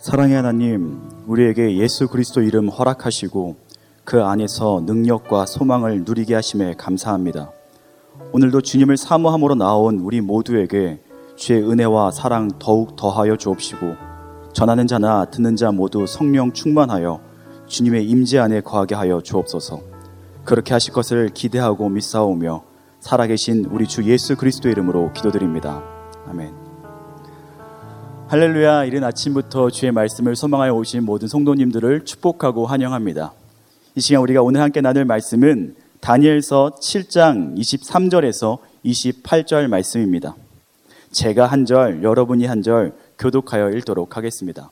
사랑의 하나님, 우리에게 예수 그리스도 이름 허락하시고 그 안에서 능력과 소망을 누리게 하심에 감사합니다. 오늘도 주님을 사모함으로 나온 우리 모두에게 주의 은혜와 사랑 더욱 더하여 주옵시고 전하는 자나 듣는 자 모두 성령 충만하여 주님의 임재 안에 거하게 하여 주옵소서. 그렇게 하실 것을 기대하고 믿사오며 살아계신 우리 주 예수 그리스도 이름으로 기도드립니다. 아멘. 할렐루야 이른 아침부터 주의 말씀을 소망하여 오신 모든 성도님들을 축복하고 환영합니다. 이 시간 우리가 오늘 함께 나눌 말씀은 다니엘서 7장 23절에서 28절 말씀입니다. 제가 한 절, 여러분이 한 절 교독하여 읽도록 하겠습니다.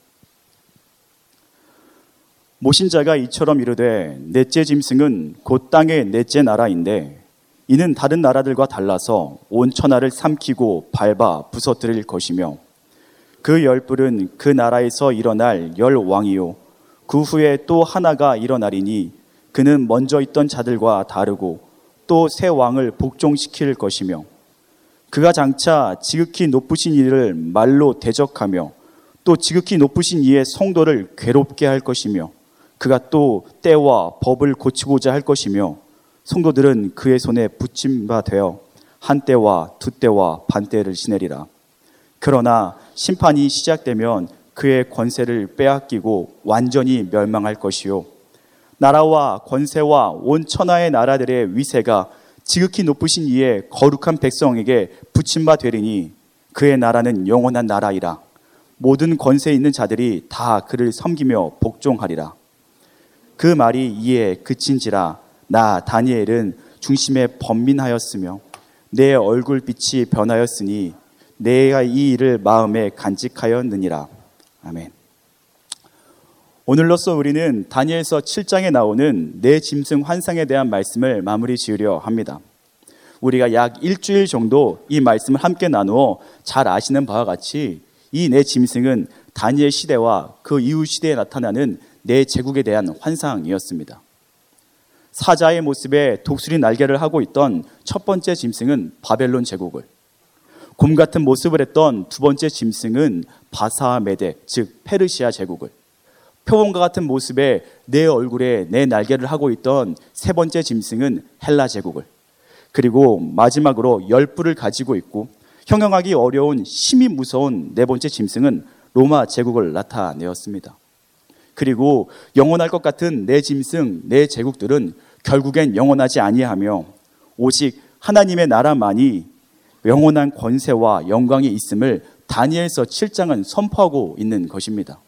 모신자가 이처럼 이르되 넷째 짐승은 곧 땅의 넷째 나라인데 이는 다른 나라들과 달라서 온 천하를 삼키고 밟아 부서뜨릴 것이며 그 열불은 그 나라에서 일어날 열 왕이요 그 후에 또 하나가 일어나리니 그는 먼저 있던 자들과 다르고 또 새 왕을 복종시킬 것이며 그가 장차 지극히 높으신 이를 말로 대적하며 또 지극히 높으신 이의 성도를 괴롭게 할 것이며 그가 또 때와 법을 고치고자 할 것이며 성도들은 그의 손에 붙임 바 되어 한 때와 두 때와 반 때를 지내리라. 그러나 심판이 시작되면 그의 권세를 빼앗기고 완전히 멸망할 것이요. 나라와 권세와 온 천하의 나라들의 위세가 지극히 높으신 이의 거룩한 백성에게 붙임 바 되리니 그의 나라는 영원한 나라이라. 모든 권세 있는 자들이 다 그를 섬기며 복종하리라. 그 말이 이에 그친지라 나 다니엘은 중심에 번민하였으며 내 얼굴 빛이 변하였으니 내가 이 일을 마음에 간직하였느니라. 아멘. 오늘로써 우리는 다니엘서 7장에 나오는 내 짐승 환상에 대한 말씀을 마무리 지으려 합니다. 우리가 약 일주일 정도 이 말씀을 함께 나누어 잘 아시는 바와 같이 이 내 짐승은 다니엘 시대와 그 이후 시대에 나타나는 내 제국에 대한 환상이었습니다. 사자의 모습에 독수리 날개를 하고 있던 첫 번째 짐승은 바벨론 제국을, 곰 같은 모습을 했던 두 번째 짐승은 바사 메데, 즉 페르시아 제국을, 표범과 같은 모습에 내 얼굴에 내 날개를 하고 있던 세 번째 짐승은 헬라 제국을, 그리고 마지막으로 열불을 가지고 있고 형용하기 어려운 심히 무서운 네 번째 짐승은 로마 제국을 나타내었습니다. 그리고 영원할 것 같은 내 짐승, 내 제국들은 결국엔 영원하지 아니하며 오직 하나님의 나라만이 영원한 권세와 영광이 있음을 다니엘서 7장은 선포하고 있는 것입니다.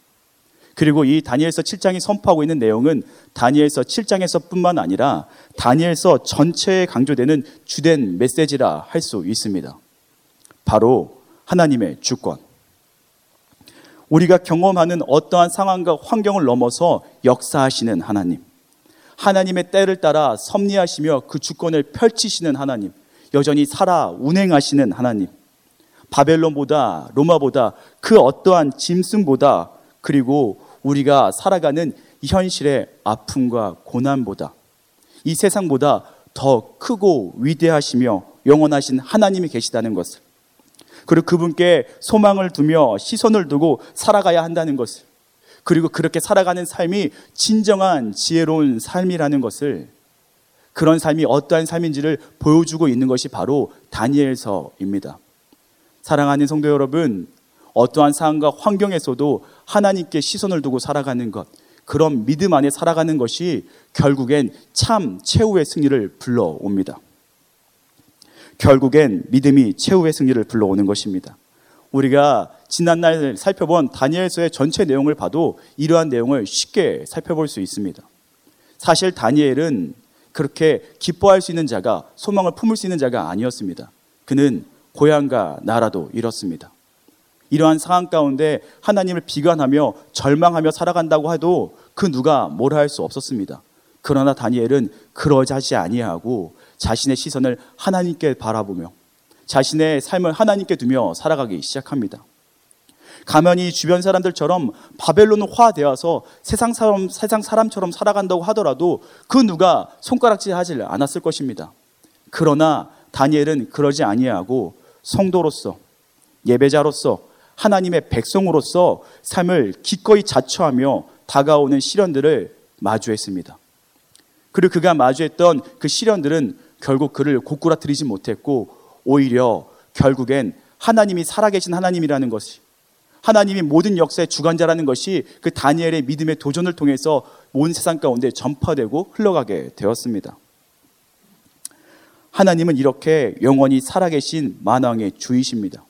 그리고 이 다니엘서 7장이 선포하고 있는 내용은 다니엘서 7장에서뿐만 아니라 다니엘서 전체에 강조되는 주된 메시지라 할 수 있습니다. 바로 하나님의 주권. 우리가 경험하는 어떠한 상황과 환경을 넘어서 역사하시는 하나님. 하나님의 때를 따라 섭리하시며 그 주권을 펼치시는 하나님. 여전히 살아 운행하시는 하나님. 바벨론보다 로마보다 그 어떠한 짐승보다 그리고 우리가 살아가는 이 현실의 아픔과 고난보다 이 세상보다 더 크고 위대하시며 영원하신 하나님이 계시다는 것을 그리고 그분께 소망을 두며 시선을 두고 살아가야 한다는 것을 그리고 그렇게 살아가는 삶이 진정한 지혜로운 삶이라는 것을 그런 삶이 어떠한 삶인지를 보여주고 있는 것이 바로 다니엘서입니다. 사랑하는 성도 여러분, 어떠한 상황과 환경에서도 하나님께 시선을 두고 살아가는 것, 그런 믿음 안에 살아가는 것이 결국엔 참 최후의 승리를 불러옵니다. 결국엔 믿음이 최후의 승리를 불러오는 것입니다. 우리가 지난날 살펴본 다니엘서의 전체 내용을 봐도 이러한 내용을 쉽게 살펴볼 수 있습니다. 사실 다니엘은 그렇게 기뻐할 수 있는 자가 소망을 품을 수 있는 자가 아니었습니다. 그는 고향과 나라도 잃었습니다. 이러한 상황 가운데 하나님을 비관하며 절망하며 살아간다고 해도 그 누가 뭐라 할 수 없었습니다. 그러나 다니엘은 그러자지 아니하고 자신의 시선을 하나님께 바라보며 자신의 삶을 하나님께 두며 살아가기 시작합니다. 가면이 주변 사람들처럼 바벨론화 되어서 세상 사람 세상 사람처럼 살아간다고 하더라도 그 누가 손가락질 하지 않았을 것입니다. 그러나 다니엘은 그러지 아니하고 성도로서 예배자로서 하나님의 백성으로서 삶을 기꺼이 자처하며 다가오는 시련들을 마주했습니다. 그리고 그가 마주했던 그 시련들은 결국 그를 고꾸라뜨리지 못했고 오히려 결국엔 하나님이 살아계신 하나님이라는 것이 하나님이 모든 역사의 주관자라는 것이 그 다니엘의 믿음의 도전을 통해서 온 세상 가운데 전파되고 흘러가게 되었습니다. 하나님은 이렇게 영원히 살아계신 만왕의 주이십니다.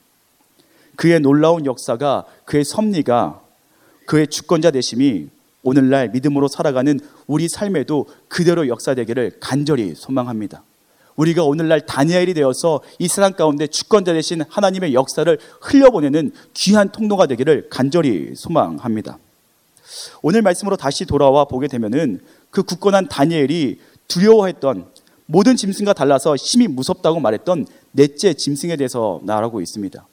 그의 놀라운 역사가 그의 섭리가 그의 주권자 되심이 오늘날 믿음으로 살아가는 우리 삶에도 그대로 역사되기를 간절히 소망합니다. 우리가 오늘날 다니엘이 되어서 이 세상 가운데 주권자 되신 하나님의 역사를 흘려보내는 귀한 통로가 되기를 간절히 소망합니다. 오늘 말씀으로 다시 돌아와 보게 되면은 그 굳건한 다니엘이 두려워했던 모든 짐승과 달라서 힘이 무섭다고 말했던 넷째 짐승에 대해서 말하고 있습니다.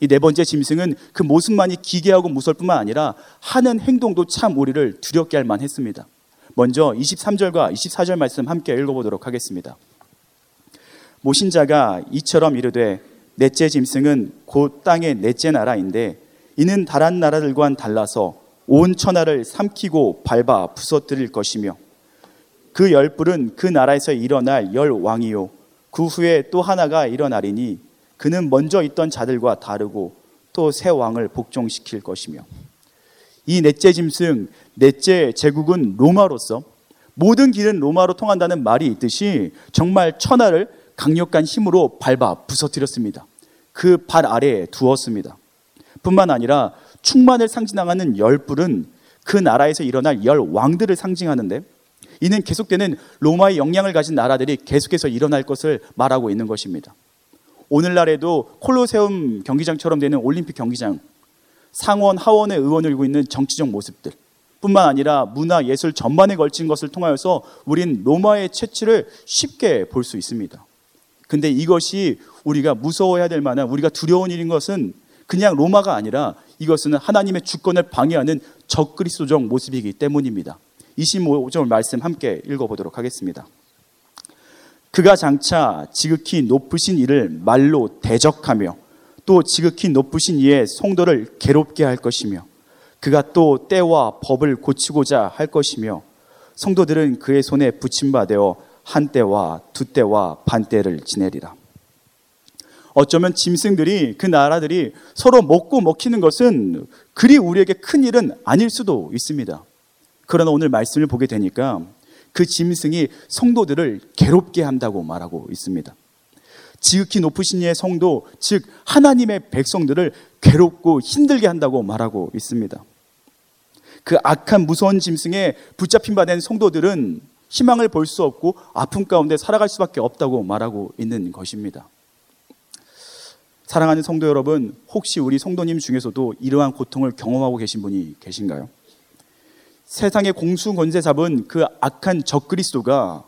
이 네 번째 짐승은 그 모습만이 기괴하고 무서울 뿐만 아니라 하는 행동도 참 우리를 두렵게 할 만했습니다. 먼저 23절과 24절 말씀 함께 읽어보도록 하겠습니다. 모신 자가 이처럼 이르되 넷째 짐승은 곧 땅의 넷째 나라인데 이는 다른 나라들과는 달라서 온 천하를 삼키고 밟아 부서뜨릴 것이며 그 열불은 그 나라에서 일어날 열 왕이요. 그 후에 또 하나가 일어나리니 그는 먼저 있던 자들과 다르고 또 새 왕을 복종시킬 것이며 이 넷째 짐승 넷째 제국은 로마로서 모든 길은 로마로 통한다는 말이 있듯이 정말 천하를 강력한 힘으로 밟아 부서뜨렸습니다. 그 발 아래에 두었습니다. 뿐만 아니라 충만을 상징하는 열불은 그 나라에서 일어날 열 왕들을 상징하는데 이는 계속되는 로마의 영향을 가진 나라들이 계속해서 일어날 것을 말하고 있는 것입니다. 오늘날에도 콜로세움 경기장처럼 되는 올림픽 경기장, 상원, 하원의 의원을 이고 있는 정치적 모습들, 뿐만 아니라 문화, 예술 전반에 걸친 것을 통하여서 우린 로마의 채취를 쉽게 볼 수 있습니다. 근데 이것이 우리가 무서워해야 될 만한 우리가 두려운 일인 것은 그냥 로마가 아니라 이것은 하나님의 주권을 방해하는 적그리스도적 모습이기 때문입니다. 25절 말씀 함께 읽어보도록 하겠습니다. 그가 장차 지극히 높으신 이를 말로 대적하며 또 지극히 높으신 이의 성도를 괴롭게 할 것이며 그가 또 때와 법을 고치고자 할 것이며 성도들은 그의 손에 붙임받아 한 때와 두 때와 반 때를 지내리라. 어쩌면 짐승들이 그 나라들이 서로 먹고 먹히는 것은 그리 우리에게 큰 일은 아닐 수도 있습니다. 그러나 오늘 말씀을 보게 되니까 그 짐승이 성도들을 괴롭게 한다고 말하고 있습니다. 지극히 높으신 이의 성도, 즉 하나님의 백성들을 괴롭고 힘들게 한다고 말하고 있습니다. 그 악한 무서운 짐승에 붙잡힌 바 된 성도들은 희망을 볼 수 없고 아픔 가운데 살아갈 수밖에 없다고 말하고 있는 것입니다. 사랑하는 성도 여러분, 혹시 우리 성도님 중에서도 이러한 고통을 경험하고 계신 분이 계신가요? 세상의 공수 권세 잡은 그 악한 적그리스도가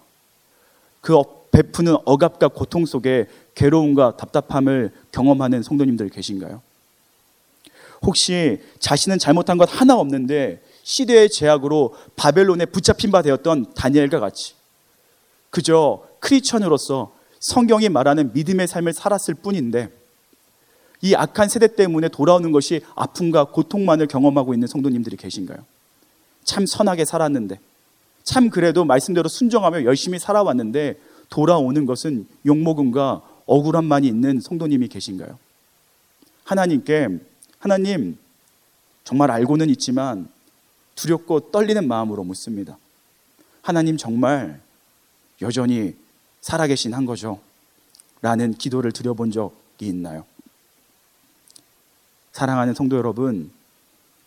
그 베푸는 억압과 고통 속에 괴로움과 답답함을 경험하는 성도님들 계신가요? 혹시 자신은 잘못한 것 하나 없는데 시대의 제약으로 바벨론에 붙잡힌 바 되었던 다니엘과 같이 그저 크리스천으로서 성경이 말하는 믿음의 삶을 살았을 뿐인데 이 악한 세대 때문에 돌아오는 것이 아픔과 고통만을 경험하고 있는 성도님들이 계신가요? 참 선하게 살았는데 참 그래도 말씀대로 순종하며 열심히 살아왔는데 돌아오는 것은 욕먹음과 억울함만이 있는 성도님이 계신가요? 하나님께 하나님 정말 알고는 있지만 두렵고 떨리는 마음으로 묻습니다. 하나님 정말 여전히 살아계신 한 거죠? 라는 기도를 드려본 적이 있나요? 사랑하는 성도 여러분,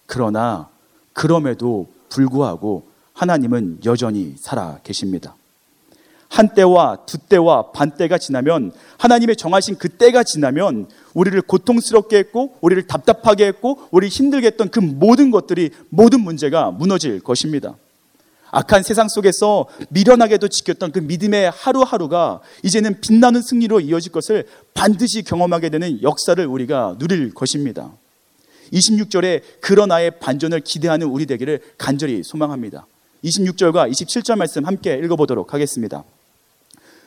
그러나 그럼에도 불구하고 하나님은 여전히 살아 계십니다. 한 때와 두 때와 반 때가 지나면 하나님의 정하신 그 때가 지나면 우리를 고통스럽게 했고 우리를 답답하게 했고 우리 힘들게 했던 그 모든 것들이 모든 문제가 무너질 것입니다. 악한 세상 속에서 미련하게도 지켰던 그 믿음의 하루하루가 이제는 빛나는 승리로 이어질 것을 반드시 경험하게 되는 역사를 우리가 누릴 것입니다. 26절에 그러나의 반전을 기대하는 우리 되기를 간절히 소망합니다. 26절과 27절 말씀 함께 읽어보도록 하겠습니다.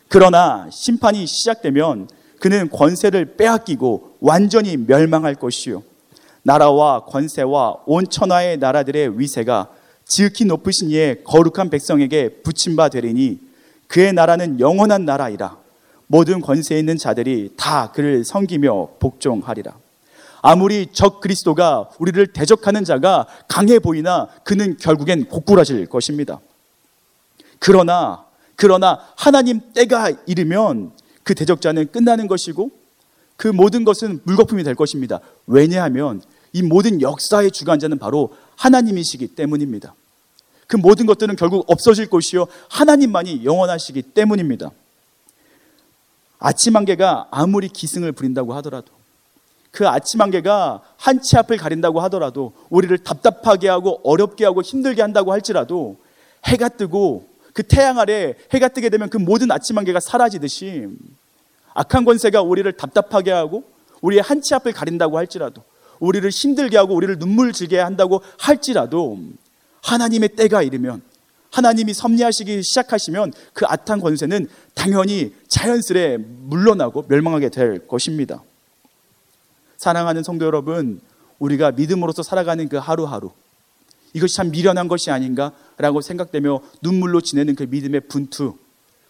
그러나 심판이 시작되면 그는 권세를 빼앗기고 완전히 멸망할 것이요. 나라와 권세와 온 천하의 나라들의 위세가 지극히 높으신 이의 거룩한 백성에게 붙임 바 되리니 그의 나라는 영원한 나라이라 모든 권세에 있는 자들이 다 그를 섬기며 복종하리라. 아무리 적 그리스도가 우리를 대적하는 자가 강해 보이나 그는 결국엔 고꾸라질 것입니다. 그러나 그러나 하나님 때가 이르면 그 대적자는 끝나는 것이고 그 모든 것은 물거품이 될 것입니다. 왜냐하면 이 모든 역사의 주관자는 바로 하나님이시기 때문입니다. 그 모든 것들은 결국 없어질 것이요 하나님만이 영원하시기 때문입니다. 아침 안개가 아무리 기승을 부린다고 하더라도 그 아침 안개가 한 치 앞을 가린다고 하더라도 우리를 답답하게 하고 어렵게 하고 힘들게 한다고 할지라도 해가 뜨고 그 태양 아래 해가 뜨게 되면 그 모든 아침 안개가 사라지듯이 악한 권세가 우리를 답답하게 하고 우리의 한치 앞을 가린다고 할지라도 우리를 힘들게 하고 우리를 눈물 질게 한다고 할지라도 하나님의 때가 이르면 하나님이 섭리하시기 시작하시면 그 악한 권세는 당연히 자연스레 물러나고 멸망하게 될 것입니다. 사랑하는 성도 여러분, 우리가 믿음으로서 살아가는 그 하루하루 이것이 참 미련한 것이 아닌가 라고 생각되며 눈물로 지내는 그 믿음의 분투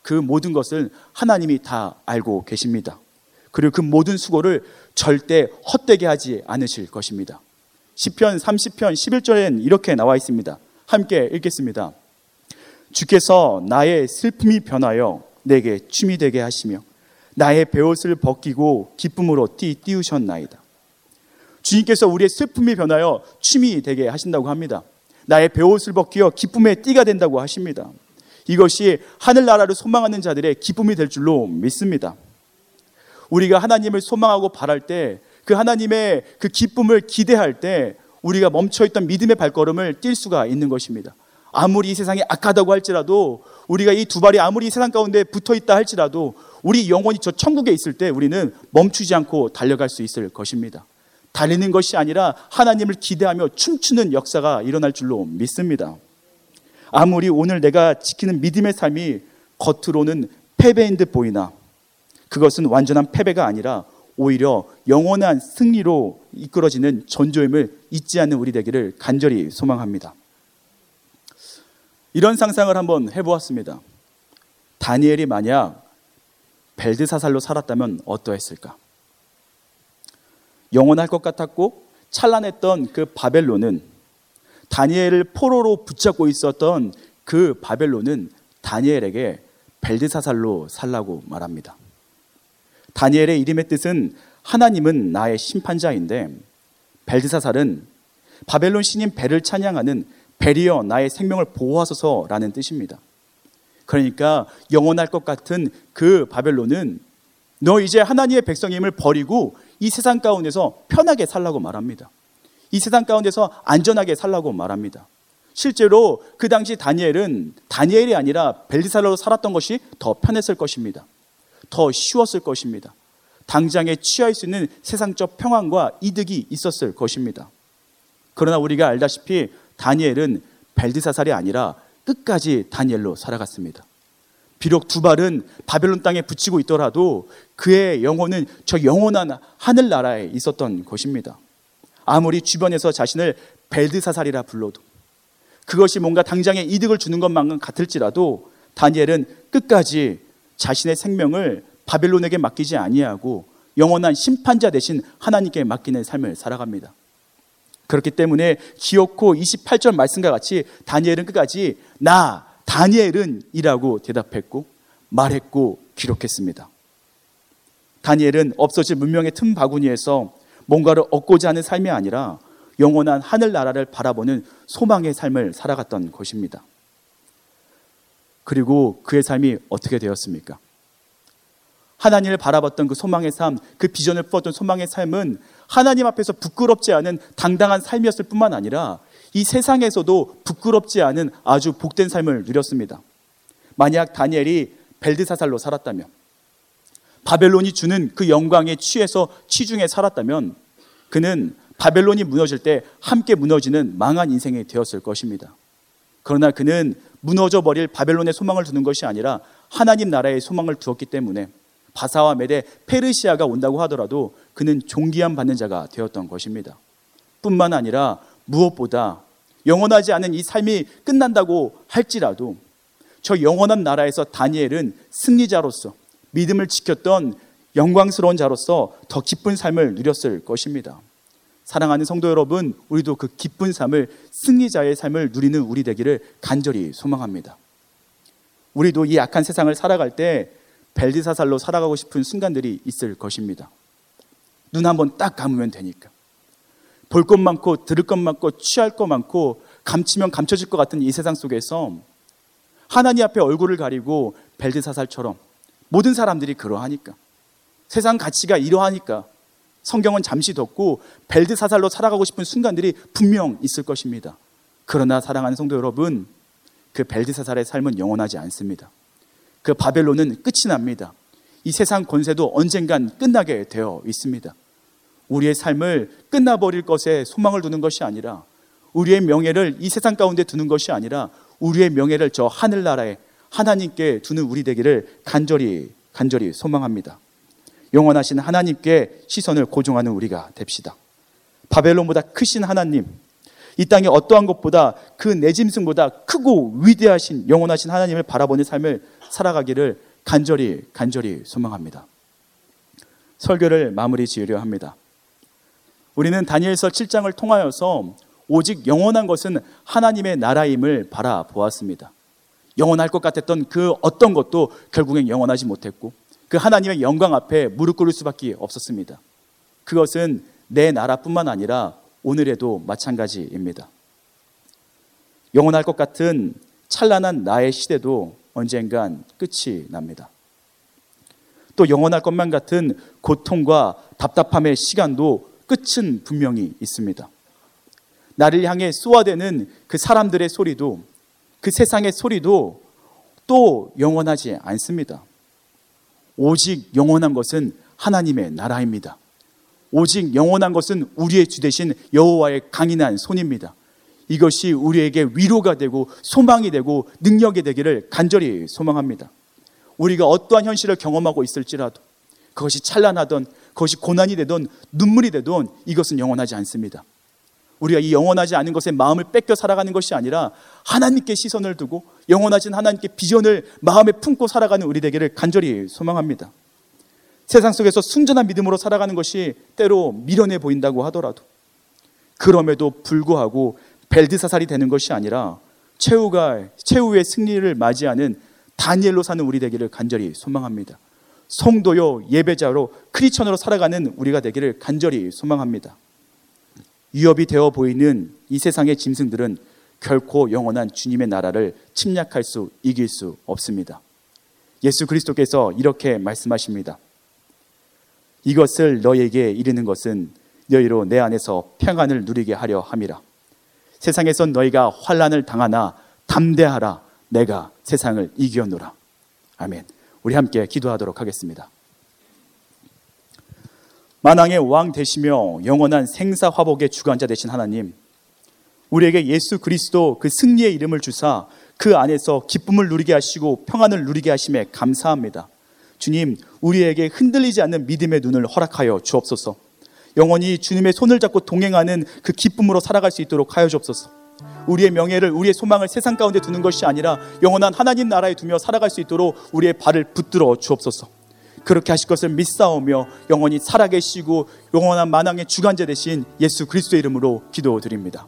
그 모든 것을 하나님이 다 알고 계십니다. 그리고 그 모든 수고를 절대 헛되게 하지 않으실 것입니다. 시편 30편 11절엔 이렇게 나와 있습니다. 함께 읽겠습니다. 주께서 나의 슬픔이 변하여 내게 춤이 되게 하시며 나의 베옷을 벗기고 기쁨으로 띠 띄우셨나이다. 주님께서 우리의 슬픔이 변하여 춤이 되게 하신다고 합니다. 나의 베옷을 벗기어 기쁨의 띠가 된다고 하십니다. 이것이 하늘나라를 소망하는 자들의 기쁨이 될 줄로 믿습니다. 우리가 하나님을 소망하고 바랄 때 그 하나님의 그 기쁨을 기대할 때 우리가 멈춰있던 믿음의 발걸음을 뛸 수가 있는 것입니다. 아무리 이 세상이 악하다고 할지라도 우리가 이 두 발이 아무리 이 세상 가운데 붙어 있다 할지라도 우리 영혼이 저 천국에 있을 때 우리는 멈추지 않고 달려갈 수 있을 것입니다. 달리는 것이 아니라 하나님을 기대하며 춤추는 역사가 일어날 줄로 믿습니다. 아무리 오늘 내가 지키는 믿음의 삶이 겉으로는 패배인 듯 보이나 그것은 완전한 패배가 아니라 오히려 영원한 승리로 이끌어지는 전조임을 잊지 않는 우리 되기를 간절히 소망합니다. 이런 상상을 한번 해보았습니다. 다니엘이 만약 벨드사살로 살았다면 어떠했을까? 영원할 것 같았고 찬란했던 그 바벨론은 다니엘을 포로로 붙잡고 있었던 그 바벨론은 다니엘에게 벨드사살로 살라고 말합니다. 다니엘의 이름의 뜻은 하나님은 나의 심판자인데 벨드사살은 바벨론 신인 벨을 찬양하는 벨이여 나의 생명을 보호하소서라는 뜻입니다. 그러니까 영원할 것 같은 그 바벨론은 너 이제 하나님의 백성임을 버리고 이 세상 가운데서 편하게 살라고 말합니다. 이 세상 가운데서 안전하게 살라고 말합니다. 실제로 그 당시 다니엘은 다니엘이 아니라 벨리살로 살았던 것이 더 편했을 것입니다. 더 쉬웠을 것입니다. 당장에 취할 수 있는 세상적 평안과 이득이 있었을 것입니다. 그러나 우리가 알다시피 다니엘은 벨드사살이 아니라 끝까지 다니엘로 살아갔습니다. 비록 두 발은 바벨론 땅에 붙이고 있더라도 그의 영혼은 저 영원한 하늘나라에 있었던 것입니다. 아무리 주변에서 자신을 벨드사살이라 불러도 그것이 뭔가 당장에 이득을 주는 것만은 같을지라도 다니엘은 끝까지 자신의 생명을 바벨론에게 맡기지 아니하고 영원한 심판자 대신 하나님께 맡기는 삶을 살아갑니다. 그렇기 때문에 기어코 28절 말씀과 같이 다니엘은 끝까지 나 다니엘은 이라고 대답했고 말했고 기록했습니다. 다니엘은 없어질 문명의 틈 바구니에서 뭔가를 얻고자 하는 삶이 아니라 영원한 하늘나라를 바라보는 소망의 삶을 살아갔던 것입니다. 그리고 그의 삶이 어떻게 되었습니까? 하나님을 바라봤던 그 소망의 삶, 그 비전을 품었던 소망의 삶은 하나님 앞에서 부끄럽지 않은 당당한 삶이었을 뿐만 아니라 이 세상에서도 부끄럽지 않은 아주 복된 삶을 누렸습니다. 만약 다니엘이 벨드사살로 살았다면 바벨론이 주는 그 영광에 취해서 취중에 살았다면 그는 바벨론이 무너질 때 함께 무너지는 망한 인생이 되었을 것입니다. 그러나 그는 무너져 버릴 바벨론의 소망을 두는 것이 아니라 하나님 나라의 소망을 두었기 때문에 바사와 메대 페르시아가 온다고 하더라도 그는 존귀함 받는 자가 되었던 것입니다. 뿐만 아니라 무엇보다 영원하지 않은 이 삶이 끝난다고 할지라도 저 영원한 나라에서 다니엘은 승리자로서 믿음을 지켰던 영광스러운 자로서 더 기쁜 삶을 누렸을 것입니다. 사랑하는 성도 여러분, 우리도 그 기쁜 삶을 승리자의 삶을 누리는 우리 되기를 간절히 소망합니다. 우리도 이 약한 세상을 살아갈 때 벨디사살로 살아가고 싶은 순간들이 있을 것입니다. 눈 한번 딱 감으면 되니까. 볼 것 많고 들을 것 많고 취할 것 많고 감치면 감춰질 것 같은 이 세상 속에서 하나님 앞에 얼굴을 가리고 벨드사살처럼 모든 사람들이 그러하니까 세상 가치가 이러하니까 성경은 잠시 덮고 벨드사살로 살아가고 싶은 순간들이 분명 있을 것입니다. 그러나 사랑하는 성도 여러분, 그 벨드사살의 삶은 영원하지 않습니다. 그 바벨론은 끝이 납니다. 이 세상 권세도 언젠간 끝나게 되어 있습니다. 우리의 삶을 끝나버릴 것에 소망을 두는 것이 아니라 우리의 명예를 이 세상 가운데 두는 것이 아니라 우리의 명예를 저 하늘나라에 하나님께 두는 우리 되기를 간절히 간절히 소망합니다. 영원하신 하나님께 시선을 고정하는 우리가 됩시다. 바벨론보다 크신 하나님, 이 땅에 어떠한 것보다 그 내짐승보다 크고 위대하신 영원하신 하나님을 바라보는 삶을 살아가기를 간절히 간절히 소망합니다. 설교를 마무리 지으려 합니다. 우리는 다니엘서 7장을 통하여서 오직 영원한 것은 하나님의 나라임을 바라보았습니다. 영원할 것 같았던 그 어떤 것도 결국엔 영원하지 못했고 그 하나님의 영광 앞에 무릎 꿇을 수밖에 없었습니다. 그것은 내 나라뿐만 아니라 오늘에도 마찬가지입니다. 영원할 것 같은 찬란한 나의 시대도 언젠간 끝이 납니다. 또 영원할 것만 같은 고통과 답답함의 시간도 끝은 분명히 있습니다. 나를 향해 쏘아대는 그 사람들의 소리도 그 세상의 소리도 또 영원하지 않습니다. 오직 영원한 것은 하나님의 나라입니다. 오직 영원한 것은 우리의 주 대신 여호와의 강인한 손입니다. 이것이 우리에게 위로가 되고 소망이 되고 능력이 되기를 간절히 소망합니다. 우리가 어떠한 현실을 경험하고 있을지라도 그것이 찬란하던 그것이 고난이 되던 눈물이 되던 이것은 영원하지 않습니다. 우리가 이 영원하지 않은 것에 마음을 뺏겨 살아가는 것이 아니라 하나님께 시선을 두고 영원하신 하나님께 비전을 마음에 품고 살아가는 우리 되기를 간절히 소망합니다. 세상 속에서 순전한 믿음으로 살아가는 것이 때로 미련해 보인다고 하더라도 그럼에도 불구하고 벨드사살이 되는 것이 아니라 최후가 최후의 승리를 맞이하는 다니엘로 사는 우리 되기를 간절히 소망합니다. 성도요 예배자로 크리스천으로 살아가는 우리가 되기를 간절히 소망합니다. 위협이 되어 보이는 이 세상의 짐승들은 결코 영원한 주님의 나라를 침략할 수 이길 수 없습니다. 예수 그리스도께서 이렇게 말씀하십니다. 이것을 너에게 이르는 것은 너희로 내 안에서 평안을 누리게 하려 함이라. 세상에선 너희가 환란을 당하나 담대하라. 내가 세상을 이겨노라. 아멘. 우리 함께 기도하도록 하겠습니다. 만왕의 왕 되시며 영원한 생사 화복의 주관자 되신 하나님, 우리에게 예수 그리스도 그 승리의 이름을 주사 그 안에서 기쁨을 누리게 하시고 평안을 누리게 하심에 감사합니다. 주님, 우리에게 흔들리지 않는 믿음의 눈을 허락하여 주옵소서. 영원히 주님의 손을 잡고 동행하는 그 기쁨으로 살아갈 수 있도록 하여 주옵소서. 우리의 명예를, 우리의 소망을 세상 가운데 두는 것이 아니라 영원한 하나님 나라에 두며 살아갈 수 있도록 우리의 발을 붙들어 주옵소서. 그렇게 하실 것을 믿사오며 영원히 살아계시고 영원한 만왕의 주관자 되신 예수 그리스도의 이름으로 기도드립니다.